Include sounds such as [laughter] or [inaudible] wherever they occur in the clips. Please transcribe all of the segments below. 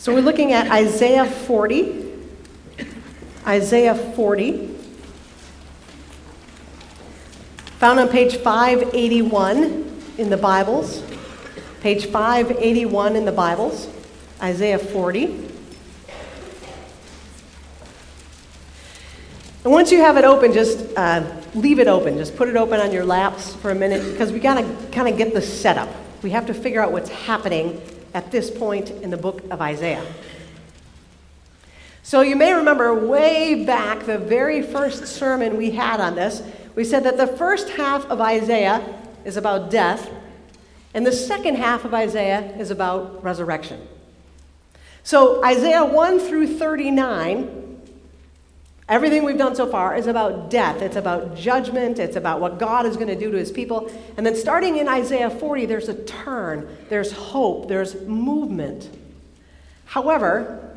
So we're looking at Isaiah 40. Isaiah 40. Found on page 581 in the Bibles. Page 581 in the Bibles. Isaiah 40. And once you have it open, just uh, leave it open. Just put it open on your laps for a minute because we got to kind of get the setup. We have to figure out what's happening at this point in the book of Isaiah. So you may remember way back, the very first sermon we had on this, we said that the first half of Isaiah is about death, and the second half of Isaiah is about resurrection. So Isaiah 1 through 39 Everything we've done so far is about death. It's about judgment. It's about what God is going to do to his people. And then starting in Isaiah 40, there's a turn, there's hope, there's movement. However,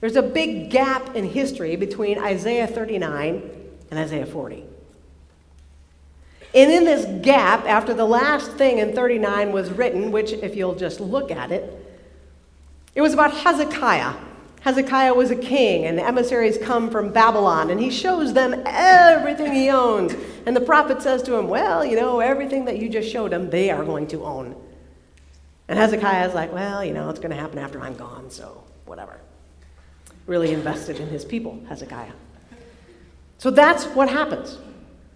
there's a big gap in history between Isaiah 39 and Isaiah 40. And in this gap, after the last thing in 39 was written, which, if you'll just look at it, it was about Hezekiah Hezekiah was a king, and the emissaries come from Babylon, and he shows them everything he owns. And the prophet says to him, Well, you know, everything that you just showed them, they are going to own. And Hezekiah is like, Well, you know, it's going to happen after I'm gone, so whatever. Really invested in his people, Hezekiah. So that's what happens.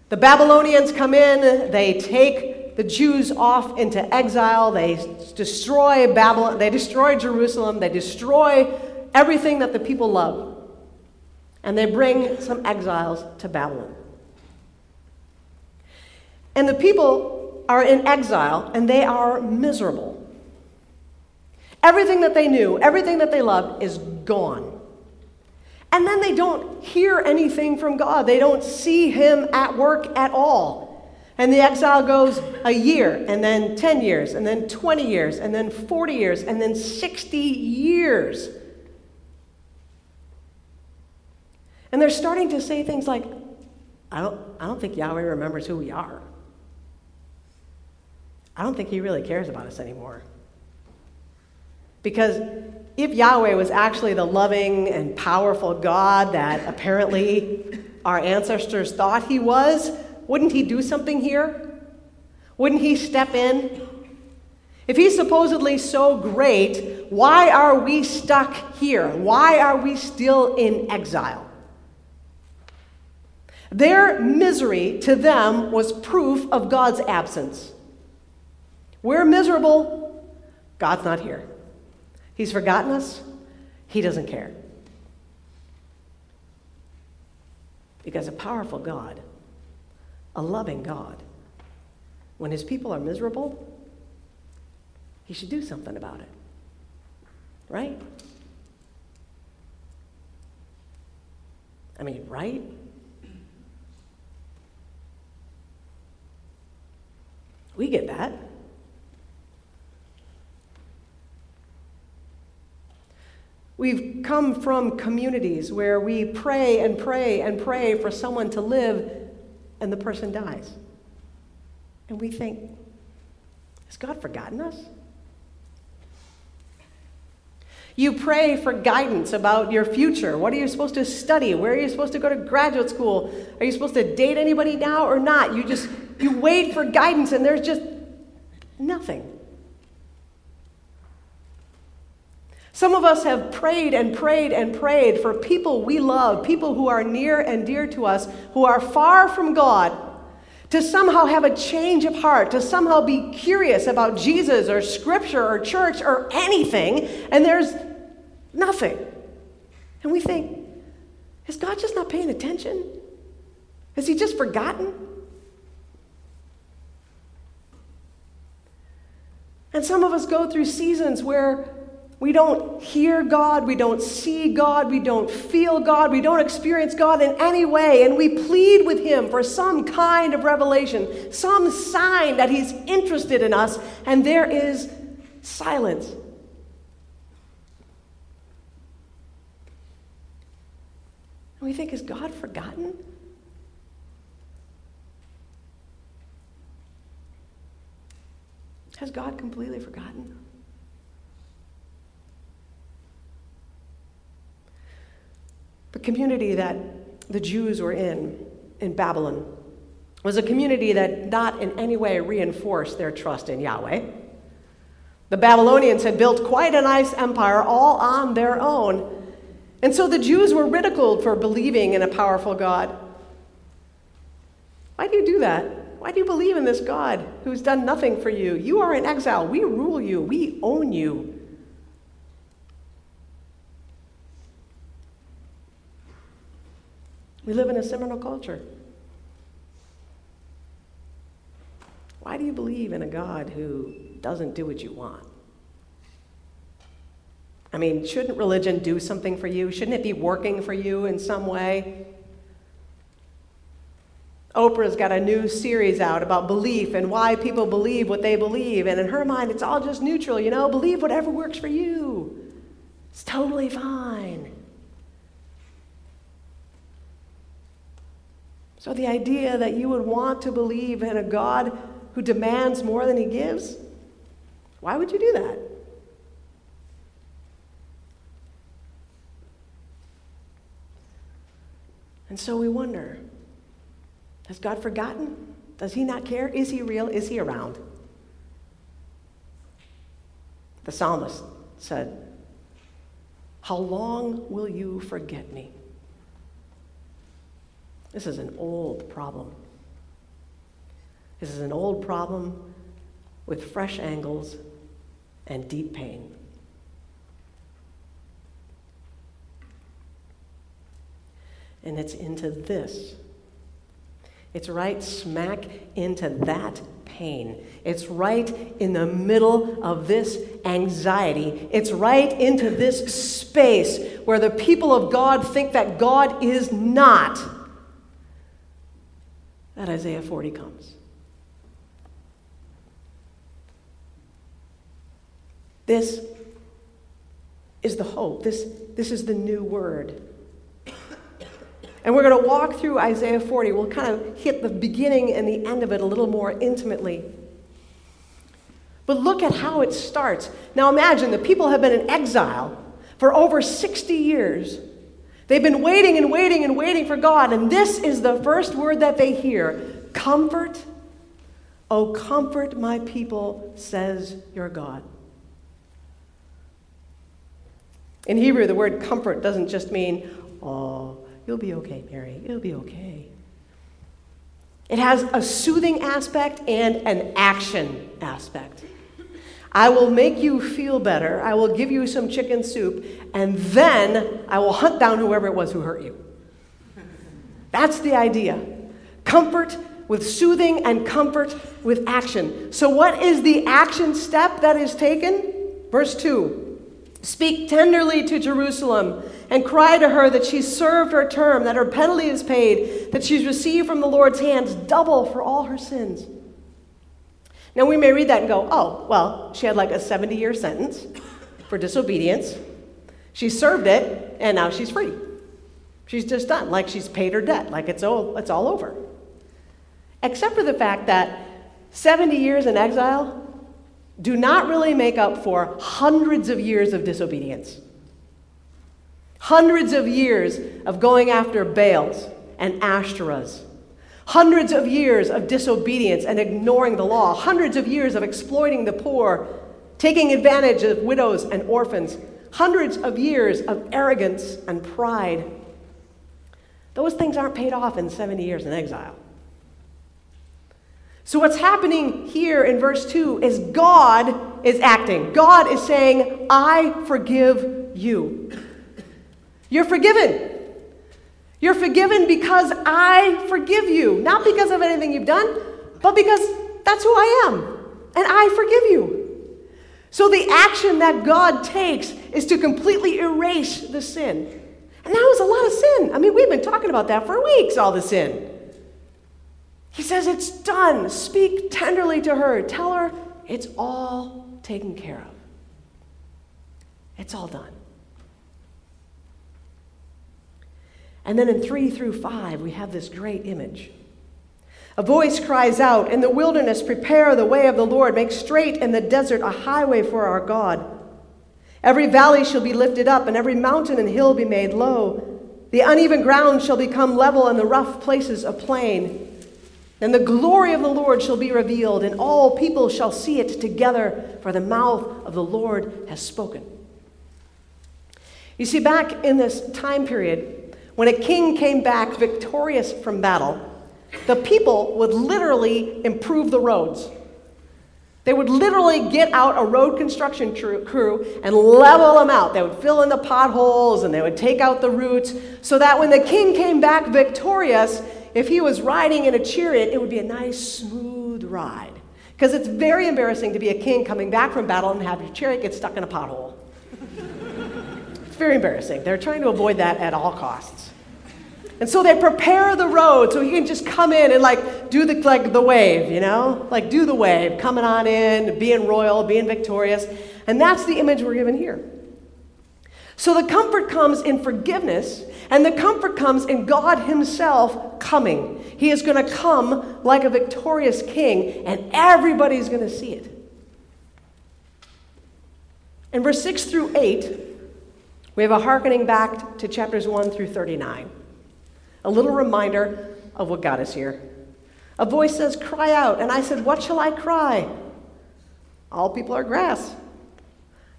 The Babylonians come in, they take the Jews off into exile, they destroy Babylon, they destroy Jerusalem, they destroy everything that the people love. And they bring some exiles to Babylon. And the people are in exile and they are miserable. Everything that they knew, everything that they loved is gone. And then they don't hear anything from God. They don't see Him at work at all. And the exile goes a year, and then 10 years, and then 20 years, and then 40 years, and then 60 years. And they're starting to say things like, I don't, I don't think Yahweh remembers who we are. I don't think he really cares about us anymore. Because if Yahweh was actually the loving and powerful God that apparently our ancestors thought he was, wouldn't he do something here? Wouldn't he step in? If he's supposedly so great, why are we stuck here? Why are we still in exile? Their misery to them was proof of God's absence. We're miserable. God's not here. He's forgotten us. He doesn't care. Because a powerful God, a loving God, when his people are miserable, he should do something about it. Right? I mean, right? We get that. We've come from communities where we pray and pray and pray for someone to live and the person dies. And we think, has God forgotten us? You pray for guidance about your future. What are you supposed to study? Where are you supposed to go to graduate school? Are you supposed to date anybody now or not? You just you wait for guidance and there's just nothing. Some of us have prayed and prayed and prayed for people we love, people who are near and dear to us, who are far from God, to somehow have a change of heart, to somehow be curious about Jesus or Scripture or church or anything, and there's nothing. And we think, is God just not paying attention? Has He just forgotten? And some of us go through seasons where we don't hear God, we don't see God, we don't feel God, we don't experience God in any way, and we plead with Him for some kind of revelation, some sign that He's interested in us, and there is silence. And we think, is God forgotten? Has God completely forgotten? The community that the Jews were in, in Babylon, was a community that not in any way reinforced their trust in Yahweh. The Babylonians had built quite a nice empire all on their own. And so the Jews were ridiculed for believing in a powerful God. Why do you do that? Why do you believe in this God who's done nothing for you? You are in exile. We rule you. We own you. We live in a similar culture. Why do you believe in a God who doesn't do what you want? I mean, shouldn't religion do something for you? Shouldn't it be working for you in some way? Oprah's got a new series out about belief and why people believe what they believe. And in her mind, it's all just neutral, you know? Believe whatever works for you. It's totally fine. So, the idea that you would want to believe in a God who demands more than he gives, why would you do that? And so we wonder has God forgotten? Does he not care? Is he real? Is he around? The psalmist said, How long will you forget me? This is an old problem. This is an old problem with fresh angles and deep pain. And it's into this. It's right smack into that pain. It's right in the middle of this anxiety. It's right into this space where the people of God think that God is not. That Isaiah 40 comes. This is the hope. This, this is the new word. And we're going to walk through Isaiah 40. We'll kind of hit the beginning and the end of it a little more intimately. But look at how it starts. Now imagine the people have been in exile for over 60 years. They've been waiting and waiting and waiting for God, and this is the first word that they hear Comfort. Oh, comfort my people, says your God. In Hebrew, the word comfort doesn't just mean, oh, you'll be okay, Mary, it'll be okay. It has a soothing aspect and an action aspect. I will make you feel better. I will give you some chicken soup, and then I will hunt down whoever it was who hurt you. That's the idea. Comfort with soothing and comfort with action. So, what is the action step that is taken? Verse 2 Speak tenderly to Jerusalem and cry to her that she's served her term, that her penalty is paid, that she's received from the Lord's hands double for all her sins. Now, we may read that and go, oh, well, she had like a 70 year sentence for disobedience. She served it, and now she's free. She's just done, like she's paid her debt, like it's all, it's all over. Except for the fact that 70 years in exile do not really make up for hundreds of years of disobedience. Hundreds of years of going after Baals and Ashtoreths. Hundreds of years of disobedience and ignoring the law. Hundreds of years of exploiting the poor, taking advantage of widows and orphans. Hundreds of years of arrogance and pride. Those things aren't paid off in 70 years in exile. So, what's happening here in verse 2 is God is acting. God is saying, I forgive you. You're forgiven. You're forgiven because I forgive you. Not because of anything you've done, but because that's who I am. And I forgive you. So, the action that God takes is to completely erase the sin. And that was a lot of sin. I mean, we've been talking about that for weeks, all the sin. He says, It's done. Speak tenderly to her. Tell her it's all taken care of. It's all done. And then in 3 through 5, we have this great image. A voice cries out, In the wilderness, prepare the way of the Lord, make straight in the desert a highway for our God. Every valley shall be lifted up, and every mountain and hill be made low. The uneven ground shall become level, and the rough places a plain. And the glory of the Lord shall be revealed, and all people shall see it together, for the mouth of the Lord has spoken. You see, back in this time period, when a king came back victorious from battle, the people would literally improve the roads. They would literally get out a road construction crew and level them out. They would fill in the potholes and they would take out the roots so that when the king came back victorious, if he was riding in a chariot, it would be a nice, smooth ride. Because it's very embarrassing to be a king coming back from battle and have your chariot get stuck in a pothole. [laughs] it's very embarrassing. They're trying to avoid that at all costs. And so they prepare the road so he can just come in and like do the like the wave, you know? Like do the wave, coming on in, being royal, being victorious. And that's the image we're given here. So the comfort comes in forgiveness, and the comfort comes in God Himself coming. He is going to come like a victorious king, and everybody's going to see it. In verse 6 through 8, we have a hearkening back to chapters 1 through 39. A little reminder of what got us here. A voice says, Cry out. And I said, What shall I cry? All people are grass.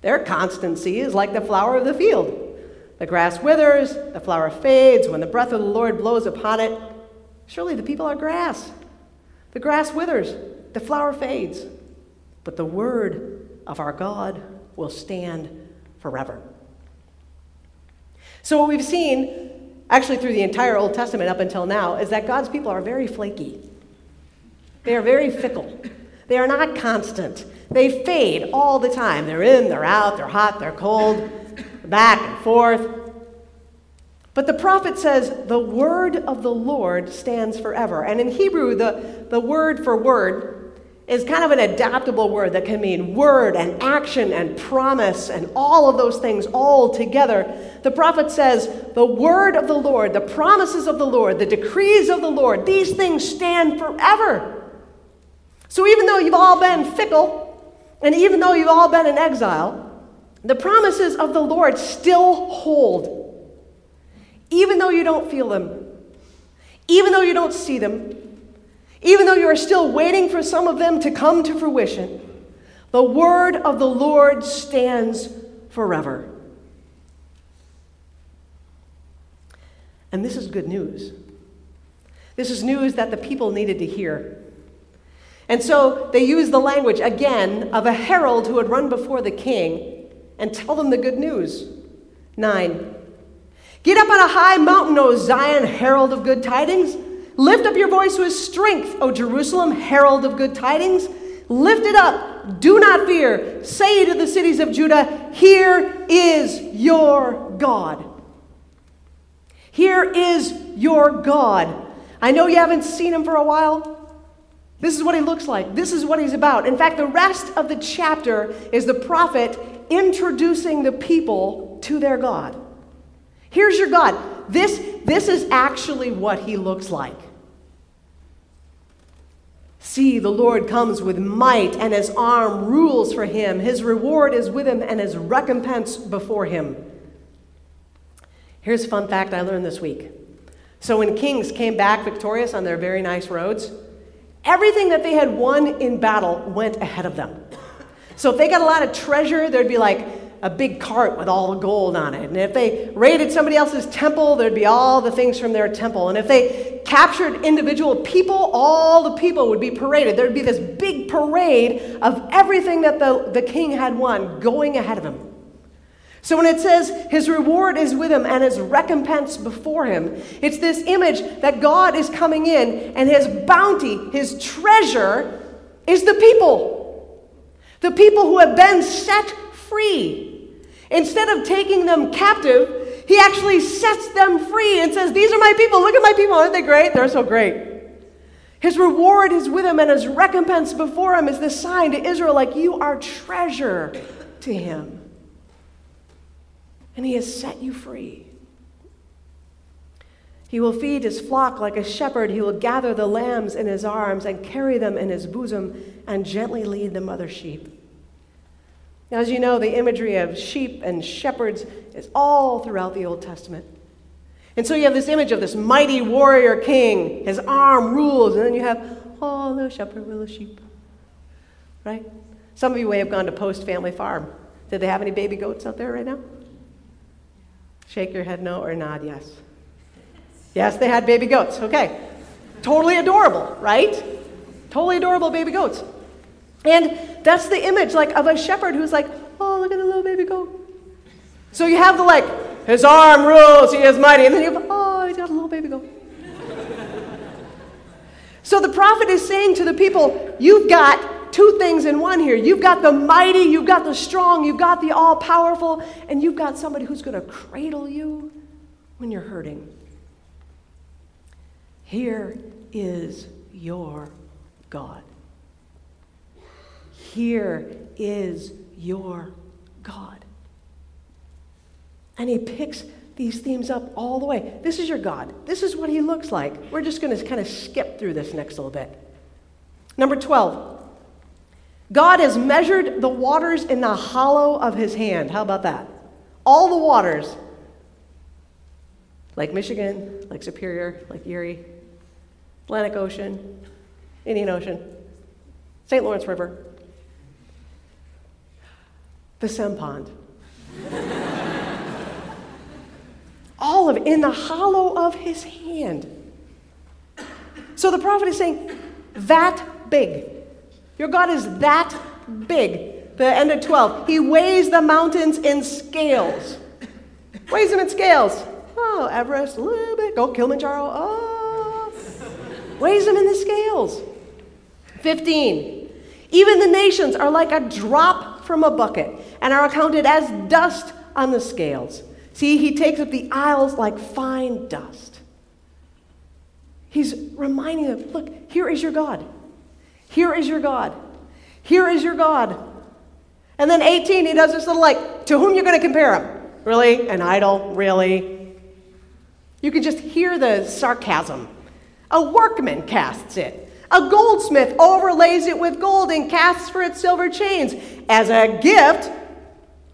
Their constancy is like the flower of the field. The grass withers, the flower fades when the breath of the Lord blows upon it. Surely the people are grass. The grass withers, the flower fades, but the word of our God will stand forever. So, what we've seen actually through the entire Old Testament up until now, is that God's people are very flaky. They are very fickle. They are not constant. They fade all the time. They're in, they're out, they're hot, they're cold, back and forth. But the prophet says, the word of the Lord stands forever. And in Hebrew, the, the word for word is kind of an adaptable word that can mean word and action and promise and all of those things all together. The prophet says, The word of the Lord, the promises of the Lord, the decrees of the Lord, these things stand forever. So even though you've all been fickle, and even though you've all been in exile, the promises of the Lord still hold. Even though you don't feel them, even though you don't see them, even though you are still waiting for some of them to come to fruition, the word of the Lord stands forever. And this is good news. This is news that the people needed to hear. And so they use the language again of a herald who had run before the king and tell them the good news. Nine. Get up on a high mountain, O Zion, herald of good tidings. Lift up your voice with strength, O Jerusalem, herald of good tidings. Lift it up. Do not fear. Say to the cities of Judah, Here is your God. Here is your God. I know you haven't seen him for a while. This is what he looks like. This is what he's about. In fact, the rest of the chapter is the prophet introducing the people to their God. Here's your God. This, this is actually what he looks like. See, the Lord comes with might, and his arm rules for him. His reward is with him, and his recompense before him. Here's a fun fact I learned this week. So, when kings came back victorious on their very nice roads, everything that they had won in battle went ahead of them. So, if they got a lot of treasure, there'd be like, a big cart with all the gold on it. And if they raided somebody else's temple, there'd be all the things from their temple. And if they captured individual people, all the people would be paraded. There'd be this big parade of everything that the, the king had won going ahead of him. So when it says his reward is with him and his recompense before him, it's this image that God is coming in and his bounty, his treasure, is the people. The people who have been set free. Instead of taking them captive, he actually sets them free and says, These are my people. Look at my people. Aren't they great? They're so great. His reward is with him, and his recompense before him is this sign to Israel like, You are treasure to him. And he has set you free. He will feed his flock like a shepherd. He will gather the lambs in his arms and carry them in his bosom and gently lead the mother sheep. Now, as you know, the imagery of sheep and shepherds is all throughout the Old Testament. And so you have this image of this mighty warrior king, his arm rules, and then you have, oh, little shepherd, little sheep. Right? Some of you may have gone to Post Family Farm. Did they have any baby goats out there right now? Shake your head no or nod yes. Yes, they had baby goats. Okay. Totally adorable, right? Totally adorable baby goats. And that's the image like of a shepherd who's like, oh, look at the little baby goat. So you have the like, his arm rules, he is mighty. And then you have, oh, he's got a little baby goat. so the prophet is saying to the people, you've got two things in one here. You've got the mighty, you've got the strong, you've got the all powerful, and you've got somebody who's going to cradle you when you're hurting. Here is your God. Here is your God. And he picks these themes up all the way. This is your God. This is what he looks like. We're just going to kind of skip through this next little bit. Number 12. God has measured the waters in the hollow of his hand. How about that? All the waters. Lake Michigan, Lake Superior, Lake Erie, Atlantic Ocean, Indian Ocean, St. Lawrence River, the Sem Pond. All of in the hollow of his hand. So the prophet is saying, that big. Your God is that big. The end of 12. He weighs the mountains in scales. Weighs them in scales. Oh, Everest, a little bit. Go Kilimanjaro. Oh, weighs them in the scales. 15. Even the nations are like a drop from a bucket and are accounted as dust on the scales. See, he takes up the isles like fine dust. He's reminding them look, here is your God. Here is your God. Here is your God. And then 18, he does this little like, to whom you're going to compare him? Really? An idol? Really? You can just hear the sarcasm a workman casts it. A goldsmith overlays it with gold and casts for it silver chains. As a gift,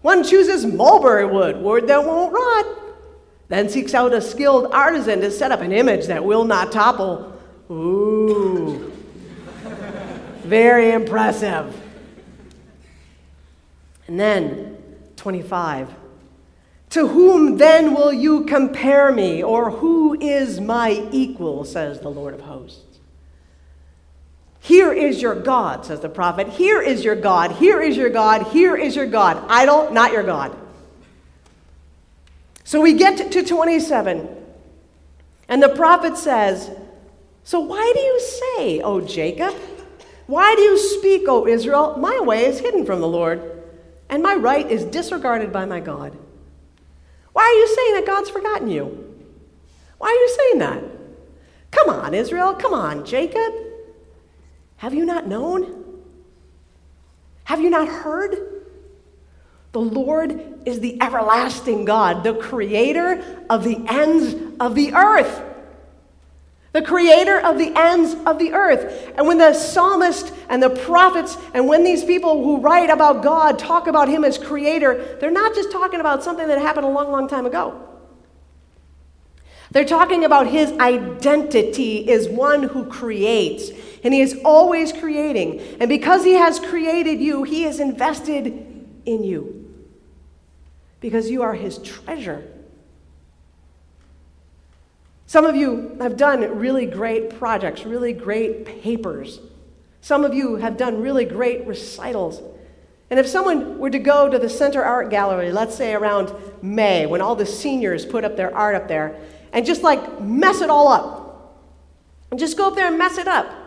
one chooses mulberry wood, wood that won't rot. Then seeks out a skilled artisan to set up an image that will not topple. Ooh. Very impressive. And then, 25. To whom then will you compare me, or who is my equal, says the Lord of hosts? Here is your God, says the prophet. Here is your God. Here is your God. Here is your God. Idol, not your God. So we get to 27, and the prophet says, So why do you say, O Jacob? Why do you speak, O Israel? My way is hidden from the Lord, and my right is disregarded by my God. Why are you saying that God's forgotten you? Why are you saying that? Come on, Israel. Come on, Jacob. Have you not known? Have you not heard? The Lord is the everlasting God, the creator of the ends of the earth the creator of the ends of the earth. And when the psalmist and the prophets and when these people who write about God talk about him as creator, they're not just talking about something that happened a long, long time ago. They're talking about his identity is one who creates, and he is always creating. And because he has created you, he is invested in you because you are his treasure. Some of you have done really great projects, really great papers. Some of you have done really great recitals. And if someone were to go to the Center Art Gallery, let's say around May, when all the seniors put up their art up there, and just like mess it all up, and just go up there and mess it up,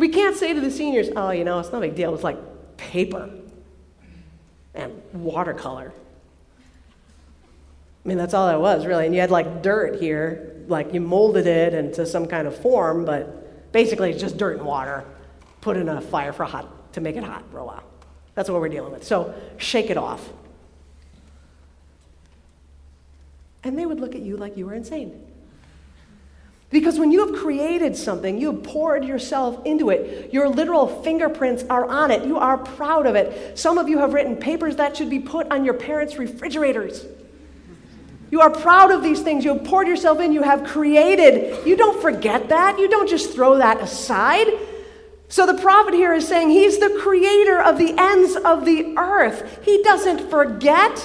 we can't say to the seniors, oh, you know, it's no big deal. It's like paper and watercolor. I mean, that's all that was, really. And you had like dirt here, like you molded it into some kind of form, but basically it's just dirt and water put in a fire for hot to make it hot for a while. That's what we're dealing with. So shake it off. And they would look at you like you were insane. Because when you have created something, you have poured yourself into it. Your literal fingerprints are on it. You are proud of it. Some of you have written papers that should be put on your parents' refrigerators. You are proud of these things. You have poured yourself in. You have created. You don't forget that. You don't just throw that aside. So the prophet here is saying he's the creator of the ends of the earth. He doesn't forget.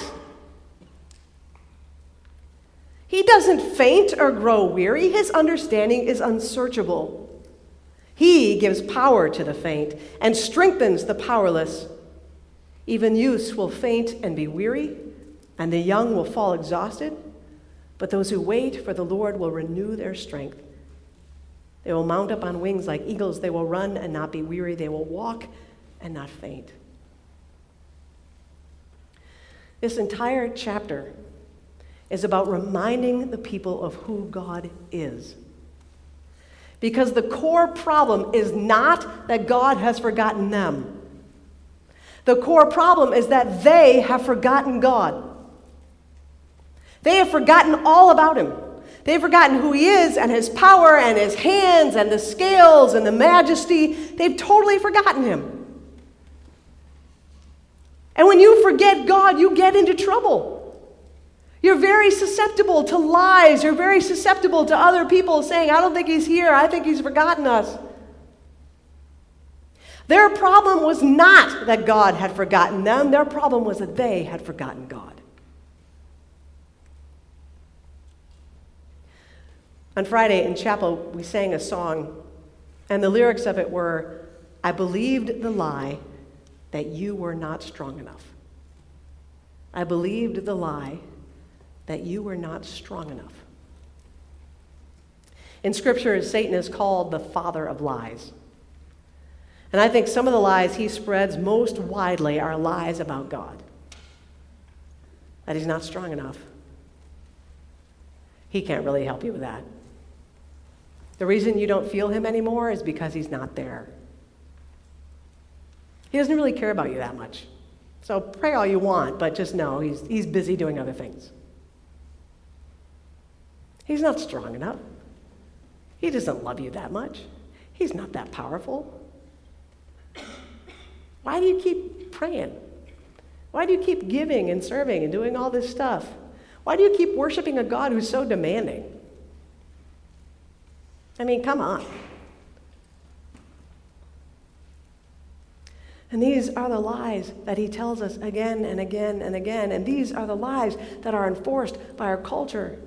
He doesn't faint or grow weary. His understanding is unsearchable. He gives power to the faint and strengthens the powerless. Even youths will faint and be weary, and the young will fall exhausted. But those who wait for the Lord will renew their strength. They will mount up on wings like eagles. They will run and not be weary. They will walk and not faint. This entire chapter is about reminding the people of who God is. Because the core problem is not that God has forgotten them. The core problem is that they have forgotten God. They have forgotten all about Him. They've forgotten who He is and His power and His hands and the scales and the majesty. They've totally forgotten Him. And when you forget God, you get into trouble. You're very susceptible to lies. You're very susceptible to other people saying, I don't think he's here. I think he's forgotten us. Their problem was not that God had forgotten them, their problem was that they had forgotten God. On Friday in chapel, we sang a song, and the lyrics of it were I believed the lie that you were not strong enough. I believed the lie that you were not strong enough. In Scripture, Satan is called the father of lies. And I think some of the lies he spreads most widely are lies about God that he's not strong enough. He can't really help you with that. The reason you don't feel him anymore is because he's not there. He doesn't really care about you that much. So pray all you want, but just know he's, he's busy doing other things. He's not strong enough. He doesn't love you that much. He's not that powerful. Why do you keep praying? Why do you keep giving and serving and doing all this stuff? Why do you keep worshiping a God who's so demanding? I mean, come on. And these are the lies that he tells us again and again and again. And these are the lies that are enforced by our culture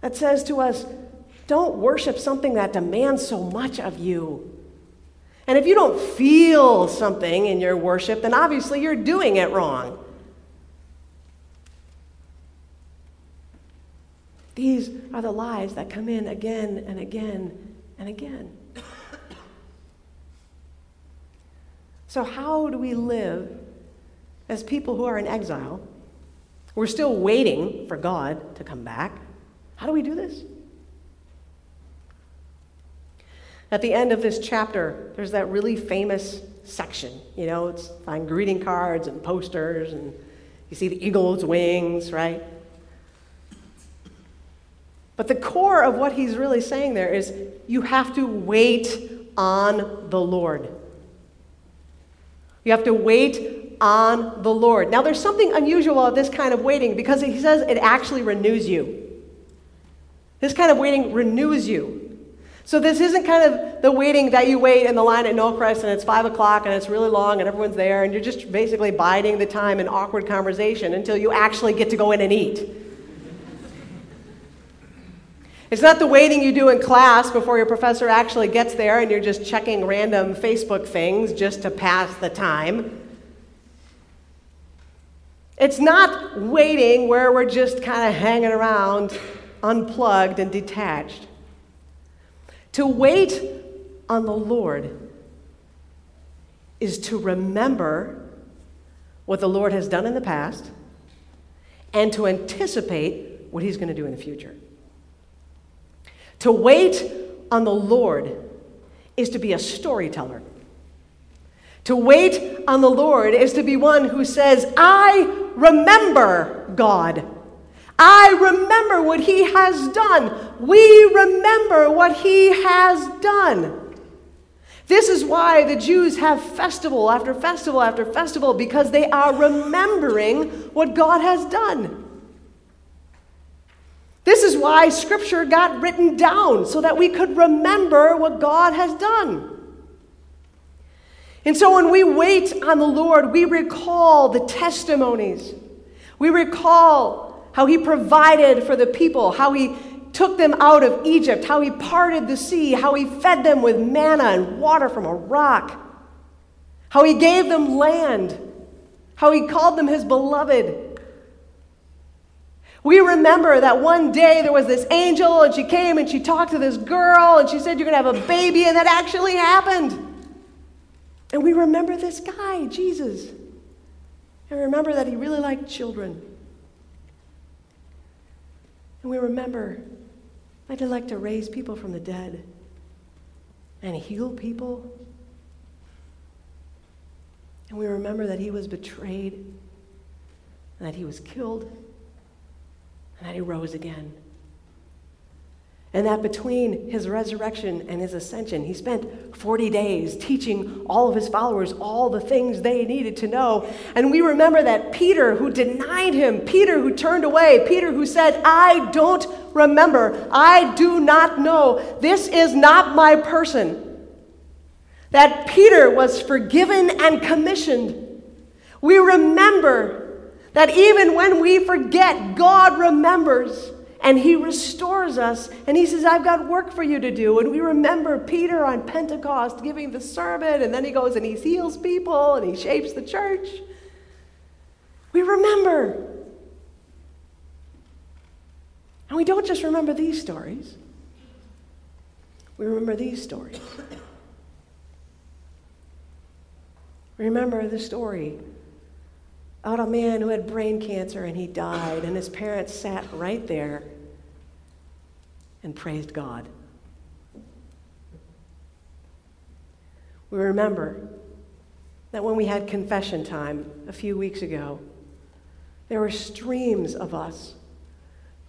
that says to us, don't worship something that demands so much of you. And if you don't feel something in your worship, then obviously you're doing it wrong. These are the lies that come in again and again and again. So, how do we live as people who are in exile? We're still waiting for God to come back. How do we do this? At the end of this chapter, there's that really famous section. You know, it's find greeting cards and posters, and you see the eagle's wings, right? But the core of what he's really saying there is you have to wait on the Lord. You have to wait on the Lord. Now, there's something unusual about this kind of waiting because he says it actually renews you. This kind of waiting renews you. So this isn't kind of the waiting that you wait in the line at Knollcrest and it's five o'clock and it's really long and everyone's there and you're just basically biding the time in awkward conversation until you actually get to go in and eat. It's not the waiting you do in class before your professor actually gets there and you're just checking random Facebook things just to pass the time. It's not waiting where we're just kind of hanging around unplugged and detached. To wait on the Lord is to remember what the Lord has done in the past and to anticipate what He's going to do in the future. To wait on the Lord is to be a storyteller. To wait on the Lord is to be one who says, I remember God. I remember what he has done. We remember what he has done. This is why the Jews have festival after festival after festival because they are remembering what God has done. This is why Scripture got written down, so that we could remember what God has done. And so when we wait on the Lord, we recall the testimonies. We recall how He provided for the people, how He took them out of Egypt, how He parted the sea, how He fed them with manna and water from a rock, how He gave them land, how He called them His beloved. We remember that one day there was this angel and she came and she talked to this girl and she said, You're going to have a baby, and that actually happened. And we remember this guy, Jesus. And remember that he really liked children. And we remember that he liked to raise people from the dead and heal people. And we remember that he was betrayed and that he was killed and that he rose again. And that between his resurrection and his ascension, he spent 40 days teaching all of his followers all the things they needed to know. And we remember that Peter, who denied him, Peter, who turned away, Peter, who said, I don't remember, I do not know, this is not my person. That Peter was forgiven and commissioned. We remember that even when we forget, God remembers and He restores us. And He says, I've got work for you to do. And we remember Peter on Pentecost giving the sermon, and then he goes and he heals people and he shapes the church. We remember. And we don't just remember these stories, we remember these stories. Remember the story about a man who had brain cancer and he died, and his parents sat right there and praised God. We remember that when we had confession time a few weeks ago, there were streams of us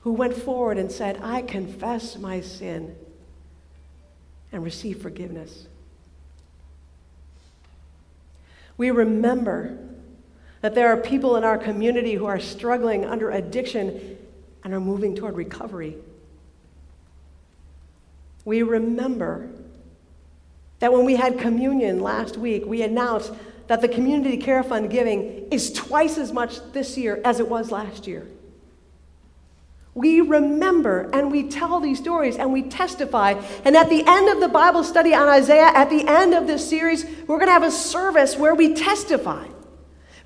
who went forward and said, I confess my sin and receive forgiveness. We remember that there are people in our community who are struggling under addiction and are moving toward recovery. We remember that when we had communion last week, we announced that the Community Care Fund giving is twice as much this year as it was last year. We remember and we tell these stories and we testify. And at the end of the Bible study on Isaiah, at the end of this series, we're going to have a service where we testify.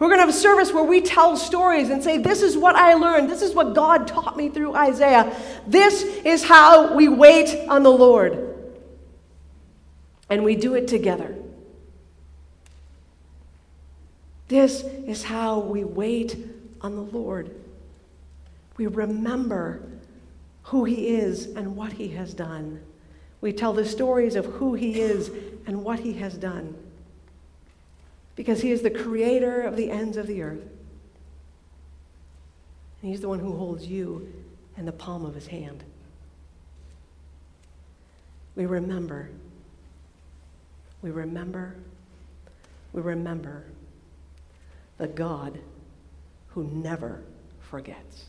We're going to have a service where we tell stories and say, This is what I learned. This is what God taught me through Isaiah. This is how we wait on the Lord. And we do it together. This is how we wait on the Lord. We remember who He is and what He has done. We tell the stories of who He is and what He has done because he is the creator of the ends of the earth. And he's the one who holds you in the palm of his hand. We remember. We remember. We remember the God who never forgets.